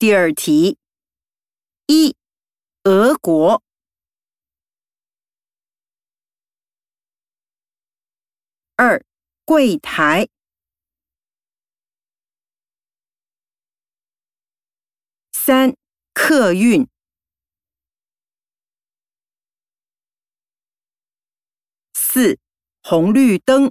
第二题。一俄国。二柜台。三客运。四红绿灯。